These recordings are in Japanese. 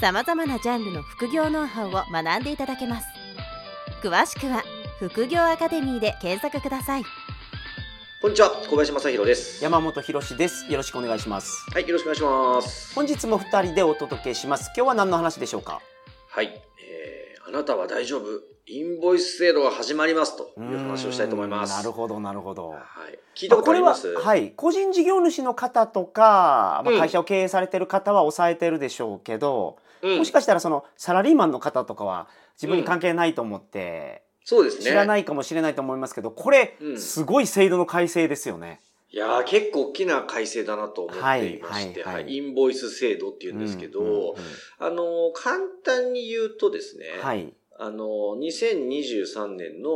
さまざまなジャンルの副業ノウハウを学んでいただけます詳しくは副業アカデミーで検索くださいこんにちは、小林正弘です。山本博です。よろしくお願いします。はい、よろしくお願いします。本日も二人でお届けします。今日は何の話でしょうか？はい、えー、あなたは大丈夫インボイス制度が始まりますという話をしたいと思います。なるほど、なるほど。はい、聞いたことあります？は、はい、個人事業主の方とか、まあ、うん会社を経営されてる方は抑えてるでしょうけど、うんもしかしたらそのサラリーマンの方とかは自分に関係ないと思って、そうですね。知らないかもしれないと思いますけど、これ、うん。すごい制度の改正ですよね。いやー結構大きな改正だなと思っていまして、はいはいはい。はいインボイス制度っていうんですけど、うんうんうんあのー簡単に言うとですね、はい、あのー2023年の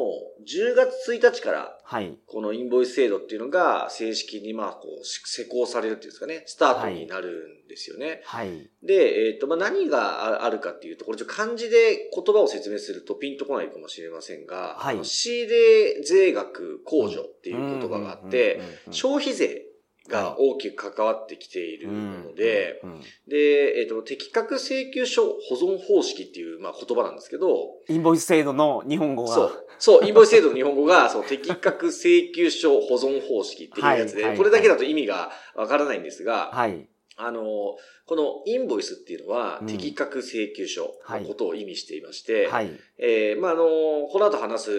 10月1日からはい、このインボイス制度っていうのが正式にまあこう施行されるっていうんですかね、スタートになるんですよね。はい、で、えっ、と、まあ、何があるかっていうと、これちょっと漢字で言葉を説明するとピンとこないかもしれませんが、はい。仕入れ税額控除っていう言葉があって、消費税が大きく関わってきているので、うんうんうんで、えっ、と、適格請求書保存方式っていう、まあ、言葉なんですけど、インボイス制度の日本語が。そう。そう、インボイス制度の日本語が、そう、適格請求書保存方式っていうやつで、はいはいこれだけだと意味がわからないんですが、はい。あの、このインボイスっていうのはうん、適格請求書のことを意味していまして、はい。えーまあ、あの、この後話す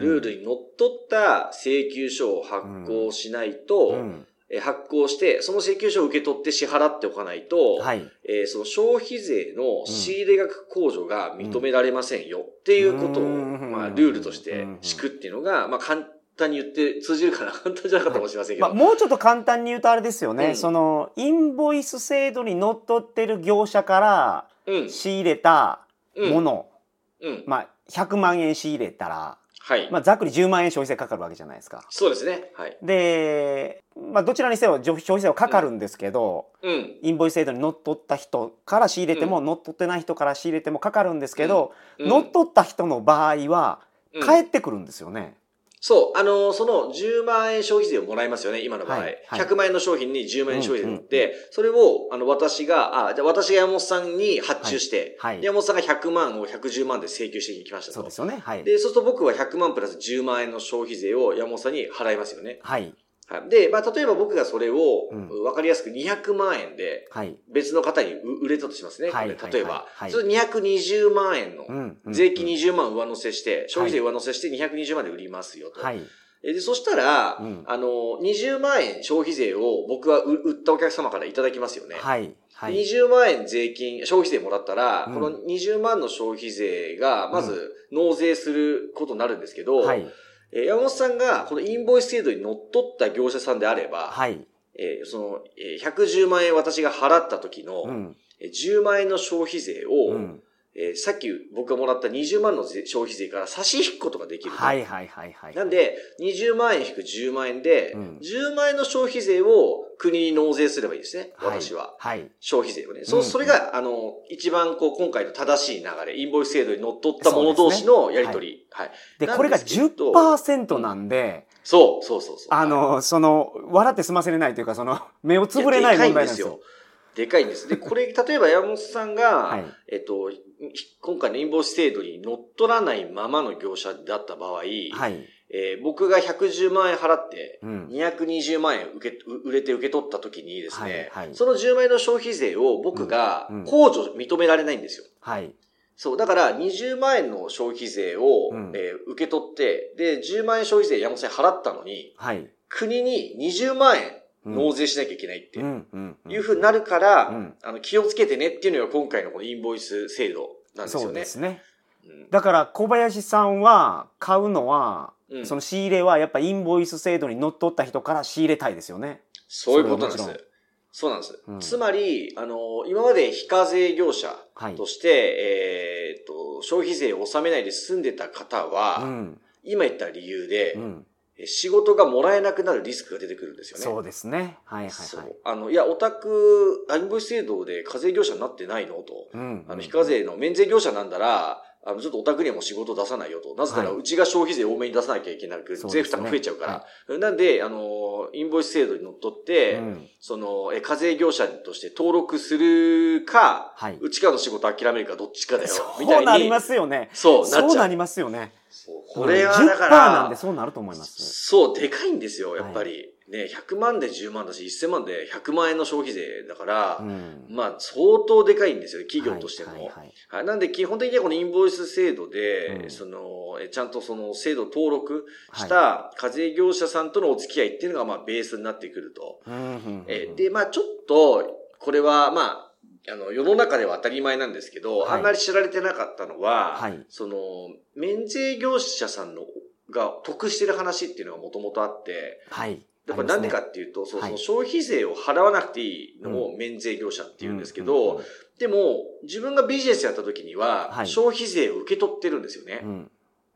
ルールにのっとった請求書を発行しないと、うんえー発行して、その請求書を受け取って支払っておかないと、はい。えーその消費税の仕入れ額控除が認められませんよ。っていうことを、うん。まあ、ルールとして敷くっていうのが、まあ、簡単に言って通じるかな 簡単じゃなかったかもしれませんけど。まあ、もうちょっと簡単に言うとあれですよね、うん。そのインボイス制度にのっとってる業者からうん。仕入れたうん。もの、うん。まあ、100万円仕入れたら、はい。まあ、ざっくり10万円消費税かかるわけじゃないですか。そうですね。はい。で、まあ、どちらにせよ消費税はかかるんですけど、うん。インボイス制度にのっとった人から仕入れても、乗っ取ってない人から仕入れてもかかるんですけど、うん乗っ取った人の場合はうん返ってくるんですよね。そう。あの、その10万円消費税をもらいますよね、今の場合。はいはい100万円の商品に10万円消費税が乗って、それを、あの、私が、あ、じゃあ私が山本さんに発注して、はいはいで山本さんが100万を110万で請求してきましたと。そうですよね。はい。で、そうすると僕は100万プラス10万円の消費税を山本さんに払いますよね。はい。はい。で、まあ、例えば僕がそれを、うんわかりやすく200万円で、はい。別の方に売売れたとしますね。はい例えば。はいはいそれ220万円の、税金20万上乗せして、消費税上乗せして220万で売りますよと。はい。えで、そしたら、うんあの、20万円消費税を僕は売売ったお客様からいただきますよね。はい。はい。20万円税金、消費税もらったら、うんこの20万の消費税が、まず納税することになるんですけど、はい。えー山本さんがこのインボイス制度に乗っ取った業者さんであれば、はい。えーその、えー110万円私が払った時の、うん。えー10万円の消費税を、うん。えーさっき僕がもらった20万の税消費税から差し引くことができると。はいはいはいはい。なん、で、20万円引く10万円で、うん10万円の消費税を国に納税すればいいですね、はい、私は。はい。消費税をね。そうう、んそれが、あの、一番こう、今回の正しい流れ、インボイス制度にのっとった者同士のやりとり。はい。で、なんこれがですけど10%なんで、そう、そうそうそう。あの、その、笑って済ませれないというか、その、目をつぶれない問題なんですよ。でかいんです。で、これ、例えば山本さんが、はいえっと、ひ今回のインボイス制度に乗っ取らないままの業者だった場合、はい。えー僕が110万円払って、うん。220万円受け、う売れて受け取った時にですね、はいはいその10万円の消費税を僕が控除認められないんですよ。はい。そう、だから20万円の消費税を、うんえー受け取って、で、10万円消費税山本さんに払ったのに、はい。国に20万円うん納税しなきゃいけないっていう。ふうになるから、うん。あの、気をつけてねっていうのが今回のこのインボイス制度なんですよね。そうですね。うん。だから、小林さんは、買うのは、うん。その仕入れは、やっぱインボイス制度にのっとった人から仕入れたいですよね。そういうことなんです。そうなんです。うん。つまり、あの、今まで非課税業者はいと。して、えーっと、の、消費税を納めないで済んでた方は、うん。今言った理由で、うん。え仕事がもらえなくなるリスクが出てくるんですよね。そうですね。はいはいそう。はいあの、いや、オタク、インボイス制度で課税業者になってないの？と。うんあの、非課税の免税業者なんだら、あの、ちょっとオタクにはもう仕事出さないよと。なぜなら、はい。うちが消費税多めに出さなきゃいけなく、そうですね。税負担が増えちゃうから。なんで、あの、インボイス制度にのっとって、うん。その、え、課税業者として登録するか、はい。うちからの仕事諦めるかどっちかだよ、みそうたいに。なりますよね。そう、なっちゃう。そうなりますよね。そうこれはだか10%ら、なんでそうなると思います。そう、でかいんですよ、やっぱり。ね、100万で10万だし、1000万で100万円の消費税だから、うん。まあ、相当でかいんですよ、企業としても。はいはいはい。はい、なんで、基本的にはこのインボイス制度で、うん。その、えちゃんとその制度登録した課税業者さんとのお付き合いっていうのが、まあ、ベースになってくると。えで、まあ、ちょっと、これは、まあ、あの、世の中では当たり前なんですけど、はい。あんまり知られてなかったのは、はい。その、免税業者さんの、が得してる話っていうのがもともとあって、はい。だからなんでかっていうと、そうそはい。の消費税を払わなくていいのを免税業者って言うんですけど、でも、自分がビジネスやった時には、はい。消費税を受け取ってるんですよね。うん。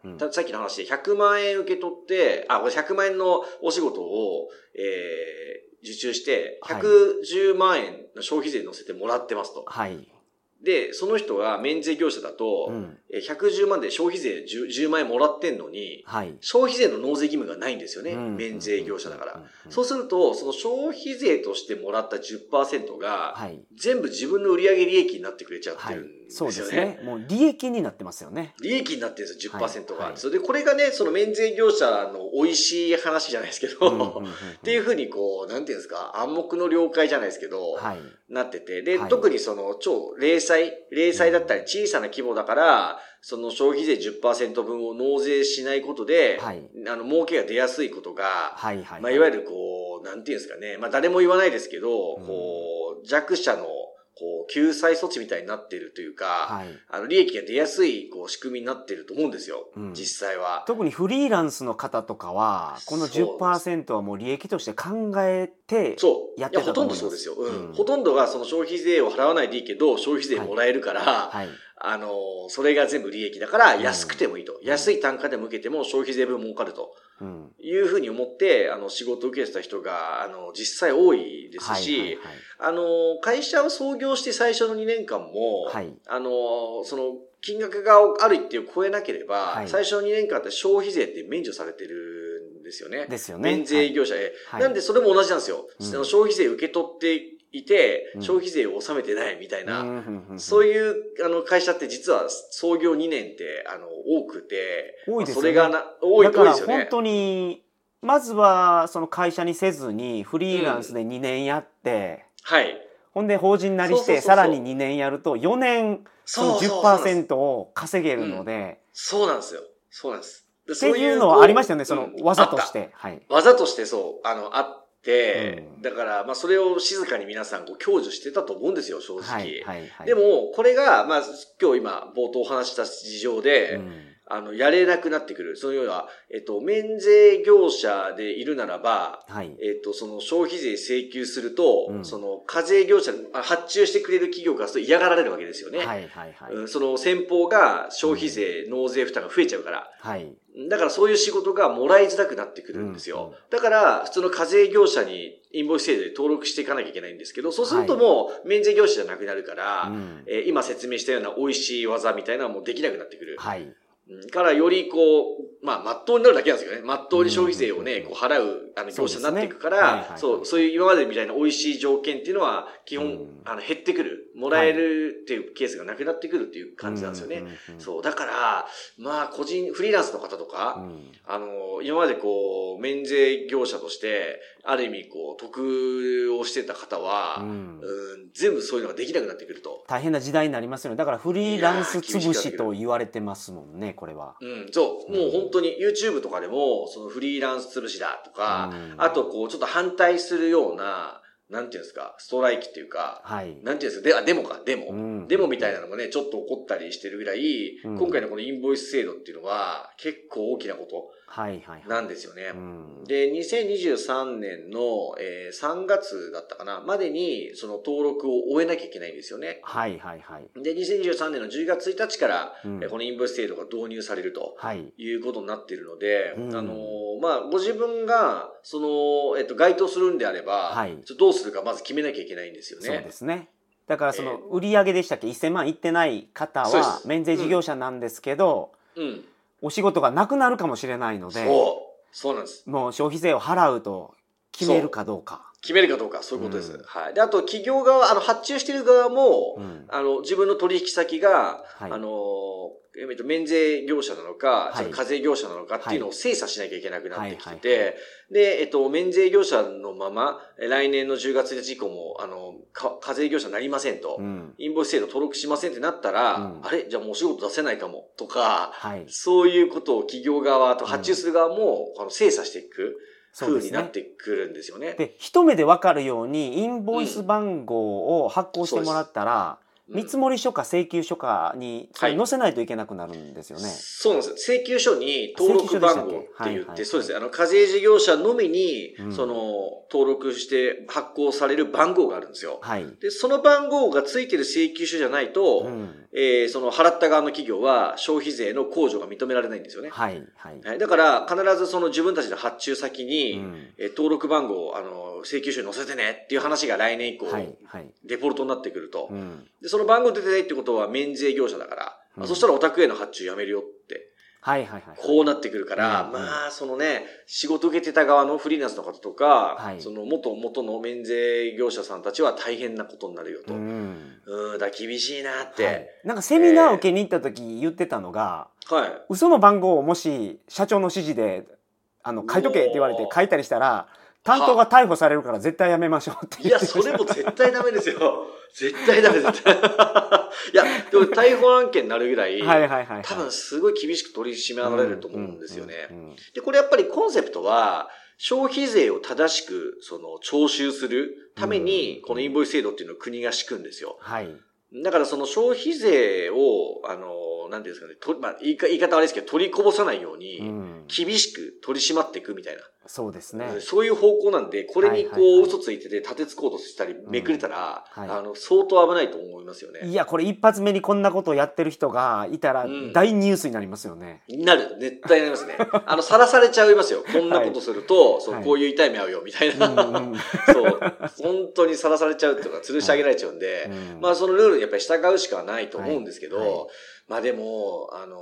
うん。たさっきの話で100万円受け取って、あ、これ100万円のお仕事を、えー、受注して、はい110万円の消費税乗せてもらってますと。はいで、その人が免税業者だと、うん。えー110万で消費税 10, 10万円もらってんのに、はい。消費税の納税義務がないんですよね。うん。免税業者だから。そうすると、その消費税としてもらった10%が、はい。全部自分の売上利益になってくれちゃっはいてるんですそよね。うですね。もう利益になってますよね。利益になってるんですよ、10%が。はい。それで、これがね、その免税業者の美味しい話じゃないですけど、うんうんうんうん。っていうふうにこう、なんていうんですか、暗黙の了解じゃないですけど、はいなってて、で、はい。特にその超零細、零細だったり小さな規模だから、その消費税10%分を納税しないことで、はい。あの、儲けが出やすいことが、はいはい。まあ、いわゆるこう、なんていうんですかね、まあ、誰も言わないですけど、うん。こう、弱者の、こう、救済措置みたいになっているというか、はいあの、利益が出やすい、こう、仕組みになっていると思うんですよ。うん実際は。特にフリーランスの方とかはこのそう10%はもう利益として考えてそう。やっていや、ほとんたと思いますどそうですよ。うん。うんほとんどがその消費税を払わないでいいけど、消費税もらえるから、はいあの、それが全部利益だから、うん。安くてもいいと。安い単価でも受けても消費税分儲かると。うん。いうふうに思って、あの、仕事を受けてた人が、あの、実際多いですし、はいあの、会社を創業して最初の2年間も、あの、その、金額がある一定を超えなければ、はい。最初の2年間って消費税って免除されてるんですよね。ですよね。免税業者へ、はい。なんでそれも同じなんですよ。消費税受け取っていて、うん。消費税を納めてないみたいな、なそういうあの会社って実は創業2年ってあの多くて、多いですよね。それがな多いだから多いですよね。本当にまずはその会社にせずにフリーランスで2年やって、はい。ほんで法人なりしてさらに2年やると4年そのそうそうそうなんです10%を稼げるので。そうなんですよ。そうなんです。でっていうのはありましたよねそのうん。技として。はい。技としてそう、あの、あって、うんだから、まあ、それを静かに皆さん、こう、享受してたと思うんですよ、正直。はいはいはいでも、これが、まあ、今日今、冒頭お話しした事情で、うんあの、やれなくなってくる。そのような、えっと、免税業者でいるならば、はいえっと、その消費税請求すると、うんその課税業者、あ発注してくれる企業からすると嫌がられるわけですよね。はいはいはいうんその先方が消費税、納税負担が増えちゃうから。はいだからそういう仕事がもらいづらくなってくるんですよ。うんだから、普通の課税業者にインボイス制度で登録していかなきゃいけないんですけど、そうするともう免税業者じゃなくなるから、うんえー今説明したような美味しい技みたいなのはもうできなくなってくる。はいうんからよりこう、まあ、まっとうになるだけなんですよね。まっとうに消費税をね、うんこう払う、あの、業者になっていくから、いそう、そういう今までみたいな美味しい条件っていうのは、基本うん、あの、減ってくる。もらえるっていうケースがなくなってくるっていう感じなんですよね。そう、だから、まあ、個人、フリーランスの方とか、うん。あの、今までこう、免税業者として、ある意味こう、得をしてた方は、ううんん、全部そういうのができなくなってくると。大変な時代になりますよね。だからフリーランス潰しと言われてますもんねこれは。うん、そう、もう本当に YouTube とかでも、そのフリーランス潰しだとか、うんあとこう、ちょっと反対するような、なんていうんですか、ストライキっていうか、はい。なんていうんですか、で、あ、デモか、デモ。うんデモみたいなのもね、ちょっと起こったりしてるぐらい、うん今回のこのインボイス制度っていうのは、結構大きなことはいはいはい。なんですよね。うんで、2023年の、えー3月だったかな、までに、その登録を終えなきゃいけないんですよね。はいはいはい。で、2023年の10月1日から、このインボイス制度が導入されると。はい。いうことになっているので、うんあのーまあ、ご自分が、その、えっと、該当するんであれば、どうするかまず決めなきゃいけないんですよね。そうですね。だからそえの売り上げでしたっけ？1000万いってない方は免税事業者なんですけど、うん。お仕事がなくなるかもしれないのでそう。そうなんです。もう消費税を払うと決めるかどうか。決めるかどうか、そういうことです。うんはい。で、あと、企業側、あの、発注している側も、うんあの、自分の取引先が、はいあの、えっと、免税業者なのか、課税業者なのかっていうのを精査しなきゃいけなくなってきてて、はいはいはで、えっと、免税業者のまま、え来年の10月1日以降も、あの、か課税業者になりませんと、うんインボイス制度登録しませんってなったら、うんあれ？じゃあもうお仕事出せないかも、とか、はい。そういうことを企業側と発注する側も、あの精査していく。風になってくるんですよね。で一目で分かるようにインボイス番号を発行してもらったら、うん見積書か請求書かに載せないといけなくなるんですよね。そうなんです。請求書に登録番号って言って、はいはいそうです。あの、課税事業者のみに、うんその、登録して発行される番号があるんですよ。はい。で、その番号がついてる請求書じゃないと、うんえーその払った側の企業は消費税の控除が認められないんですよね。はいはい。はい、だから、必ずその自分たちの発注先に、うんえー登録番号を、あの、請求書に載せてねっていう話が来年以降、はいはい。デフォルトになってくると。うんで、その番号出てないってことは免税業者だから、うんそしたらお宅への発注やめるよって、はいはいはい。こうなってくるから、うんまあ、そのね、仕事受けてた側のフリーランスの方とか、はいその元元の免税業者さんたちは大変なことになるよと。ううん、ん。だ厳しいなって。はいなんかセミナーを受けに行った時言ってたのが、はい。嘘の番号をもし社長の指示であの書いとけって言われて書いたりしたら担当が逮捕されるから絶対やめましょうっていや、それも絶対ダメですよ。絶対ダメ、絶対。いや、でも逮捕案件になるぐらい、はいはいはいはい多分すごい厳しく取り締まられると思うんですよね。で、これやっぱりコンセプトは、消費税を正しく、その、徴収するためにう、んこのインボイス制度っていうのを国が敷くんですよ。はいだからその消費税を、あの、なんていうんですかね、とまあ、言いか言い方悪いですけど、取りこぼさないように、うん厳しく取り締まっていくみたいな。そうですねそういう方向なんで、これにこう、嘘ついてて立てつこうとしたり、めくれたら、はいあの、相当危ないと思いますよね。いやこれ一発目にこんなことをやってる人がいたらうん大ニュースになりますよね、なる。絶対なりますね。あの、さらされちゃいますよ。こんなことすると、そう、はいこういう痛い目合うよ、みたいな。うんうん そう。本当にさらされちゃうっていうか、吊るし上げられちゃうんで、うんまあそのルールにやっぱり従うしかないと思うんですけど、まあでも、あの、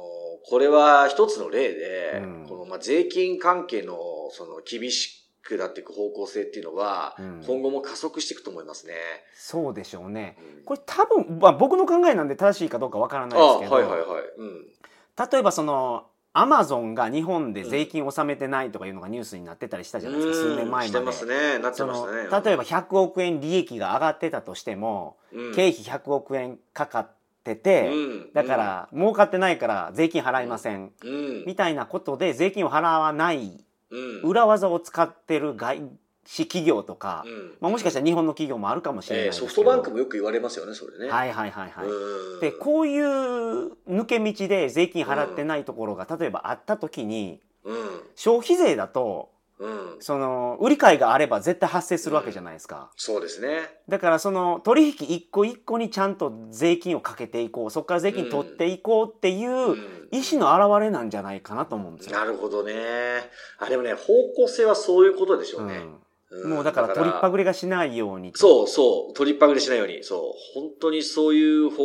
これは一つの例で、うんこの、まあ税金関係の、その、厳しくなっていく方向性っていうのは、うん今後も加速していくと思いますね。そうでしょうねうんこれ多分、まあ、僕の考えなんで正しいかどうかわからなあいですけど、はいはいはい。うん。例えばそのアマゾンが日本で税金を納めてないとかいうのがニュースになってたりしたじゃないですか、数年前までしてますね。なってましたね。例えば100億円利益が上がってたとしても、うん経費100億円かかってて、うんだから儲かってないから税金払いません、うん。みたいなことで税金を払わないうん。裏技を使ってる外資企業とか、うんまあ、もしかしたら日本の企業もあるかもしれないえーですけど、ソフトバンクもよく言われますよね、それね。はいはいはいはい、うんでこういう抜け道で税金払ってないところが例えばあった時にうん。消費税だとうん。その売り買いがあれば絶対発生するわけじゃないですか、そうですね。だからその取引一個一個にちゃんと税金をかけていこうそこから税金取っていこうっていううん意思の表れなんじゃないかなと思うんですよ。なるほどね。あ、でもね、方向性はそういうことでしょうね。うんんもうだから取りっぱぐれがしないようにとそうそう、取りっぱぐれしないように、そう、本当にそういう方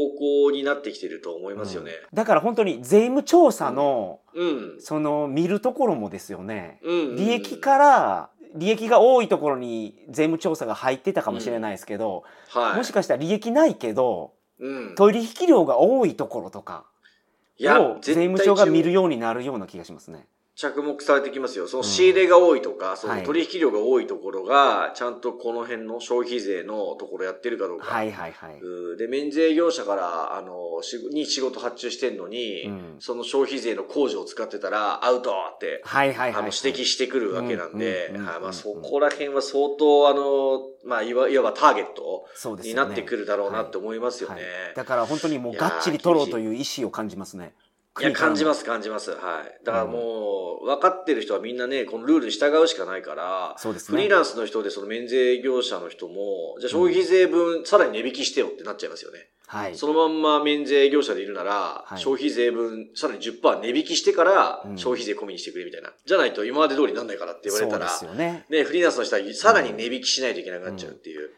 向になってきていると思いますよね。うんだから本当に税務調査のうん。その見るところもですよね。うん。利益から利益が多いところに税務調査が入ってたかもしれないですけど、はい。もしかしたら利益ないけどうん。取引量が多いところとかいやを税務署が見るようになるような気がしますね。着目されてきますよ。その仕入れが多いとか、そのはい取引量が多いところが、ちゃんとこの辺の消費税のところやってるかどうか。はいはいはい。で、免税業者から、あの、しに仕事発注してんのに、うんその消費税の控除を使ってたら、アウトって、はいはいはい。あの、指摘してくるわけなんで、うんうんうんはいまあ、そこら辺は相当、あの、まあ、いわいわばターゲットになってくるだろうなって思いますよね。はいだから本当にもうがっちり取ろうという意思を感じますね。いや、感じますす、感じます。はい。だからもう、分かってる人はみんなね、このルールに従うしかないから、そうですねフリーランスの人でその免税業者の人も、じゃあ消費税分、さらに値引きしてよってなっちゃいますよね。はい。そのまんま免税業者でいるなら、はい消費税分、さらに10%値引きしてからう、ん消費税込みにしてくれみたいな。じゃないと今まで通りなんないからって言われたら、そうですよね。ね、フリーランスの人はさらに値引きしないといけなくなっちゃうっていう。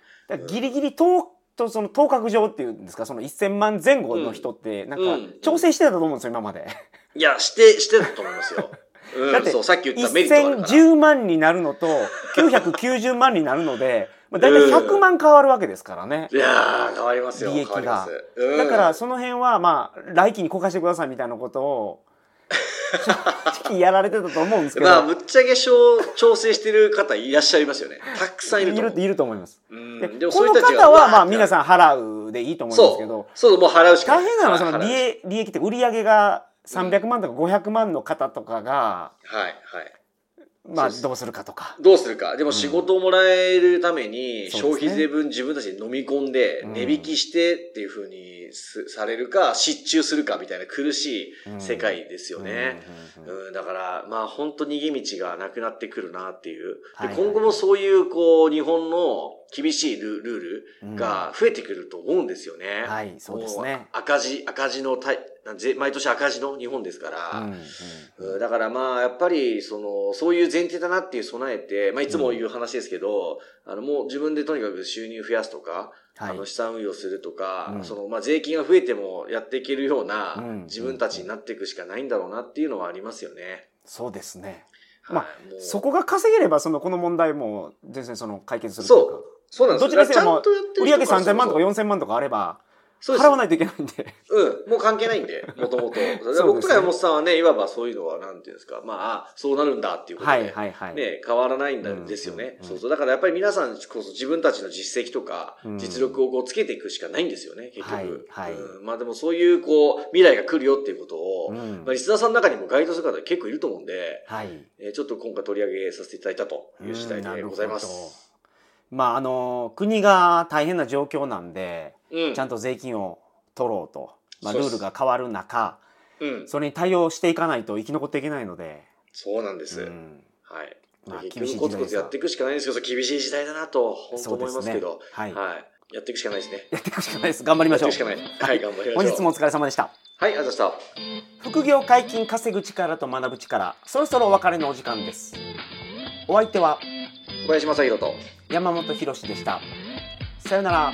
ギリギリ等とその等角上っていうんですか、その1000万前後の人って、なんかうん調整してたと思うんですよ、今まで。いや、して、してたと思いますよ。うん、だってそう、さっき言ったメリットがあるから。1010万になるのと990万になるので、まあ、大体100万変わるわけですからね。いやー、変わりますよ。利益が。うんだから、その辺はまあ来期にこかしてくださいみたいなことを 正直やられてたと思うんですけど、まあ、ぶっちゃけ小調整してる方いらっしゃいますよね。たくさんいると思う。いるいると思います。うんででもこの方はまあ皆さん払うでいいと思うんですけそどう。そう、もう払うしかない。大変なのはその利益利益って売り上げが300万とか500万の方とかが、はい、はい。まあどうするかとか。どうするか。でも仕事をもらえるために、消費税分自分たちで飲み込んで、うん値引きしてっていうふうにすされるか、失注するかみたいな苦しい世界ですよね。うんうんうんうん、だから、まあ本当逃げ道がなくなってくるなっていう。ではい今後もそういう、こう、日本の厳しいルルールが増えてくると思うんですよね。はいそうですね赤字、赤字のたい、ぜ毎年赤字の日本ですから。うんうんうんだからまあ、やっぱり、その、そういう前提だなっていう備えて、まあいつも言う話ですけど、あの、もう自分でとにかく収入増やすとか、はいあの資産運用するとか、うんその、まあ、税金が増えてもやっていけるような、うん自分たちになっていくしかないんだろうなっていうのはありますよね。そうですね。まあそこが稼げればそのこの問題も全然その解決するというかそう。そうなんですどちらにせよも売上人から3000万とかそう4000万とかあれば払わないといけないんで。うん、もう関係ないんで、もともと。ね僕ら山本さんはね、いわばそういうのは、なんていうんですか、まあ、そうなるんだっていうことで、はいはいはい。ね、変わらないんだうんですよね、うんそうそう。だからやっぱり皆さんこそ自分たちの実績とかうん、実力をこうつけていくしかないんですよね、結局。はいはいうんまあでもそういう、こう、未来が来るよっていうことを、うんまあ、リスナーさんの中にも該当する方結構いると思うんで、はい。えーちょっと今回取り上げさせていただいたという次第でございます。まああの国が大変な状況なんで、うん。ちゃんと税金を取ろうと、まあ、ルールが変わる中うん。それに対応していかないと生き残っていけないので、そうなんです。うんはい。まあ結局コツコツやっていくしかないんですけど、厳しい時代だなと、本当思いますけど、ねはいはい。やっていくしかないですね。やっていくしかないです頑張りましょうやっていくしかない。はい、頑張りましょう。本日もお疲れ様でしたはい、ありがとうございました。副業解禁稼ぐ力と学ぶ力そろそろお別れのお時間ですお相手は小林正宏と、山本博史でしたさよなら